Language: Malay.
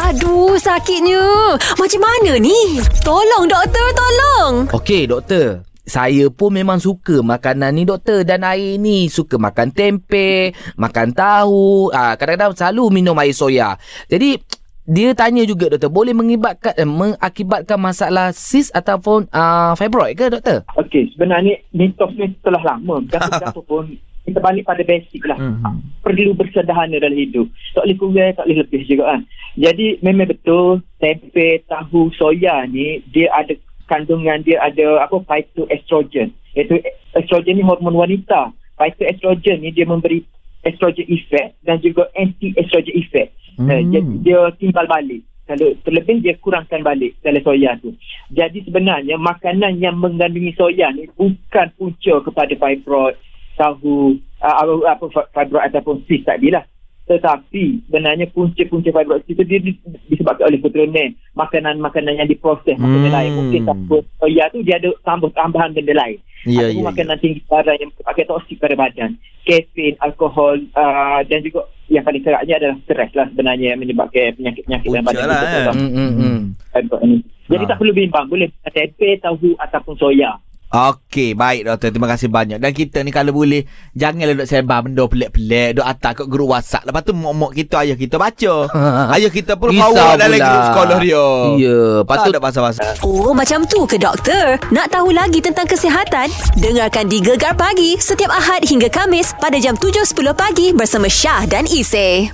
Aduh, sakitnya. Macam mana ni? Tolong, doktor, tolong. Okey, doktor. Saya pun memang suka makanan ni doktor dan air ni suka makan tempe, makan tahu, ah kadang-kadang selalu minum air soya. Jadi dia tanya juga doktor, boleh mengibatkan eh, mengakibatkan masalah sis ataupun ah fibroid ke doktor? Okey, sebenarnya mitos ni telah lama. Berapa pun kita balik pada basic lah. Mhm. Perlu bersederhana dalam hidup. Tak boleh kurang, tak boleh lebih juga kan. Jadi memang betul tempe, tahu, soya ni dia ada kandungan dia ada apa phytoestrogen. Iaitu estrogen ni hormon wanita. Phytoestrogen ni dia memberi estrogen effect dan juga anti-estrogen effect. Hmm. Uh, dia, dia timbal balik. Kalau terlebih dia kurangkan balik dalam soya tu. Jadi sebenarnya makanan yang mengandungi soya ni bukan punca kepada fibroid, tahu, uh, apa, apa fibroid ataupun cyst tadi lah. Tetapi sebenarnya punca-punca fibroid itu dia di- disebabkan oleh keturunan makanan-makanan yang diproses hmm. Hmm. lain. Mungkin tanpa soya tu dia ada tambah tambahan benda lain. Ya, Ataupun ya, makanan tinggi darah yang pakai toksik pada badan. Kafein, alkohol uh, dan juga yang paling keraknya adalah stres lah sebenarnya yang menyebabkan penyakit-penyakit dalam badan lah, eh. hmm. fibroid ni. Jadi Ha. tak perlu bimbang. Boleh tempe, tahu ataupun soya. Okey, baik doktor. Terima kasih banyak. Dan kita ni kalau boleh, janganlah duk sebar benda pelik-pelik. Duk atas kat grup WhatsApp. Lepas tu mak-mak kita, ayah kita baca. ayah kita pun forward dalam grup sekolah dia. Ya, Tak patut ada pasal-pasal. Oh, macam tu ke doktor? Nak tahu lagi tentang kesihatan? Dengarkan di Gegar Pagi setiap Ahad hingga Kamis pada jam 7.10 pagi bersama Syah dan Isy.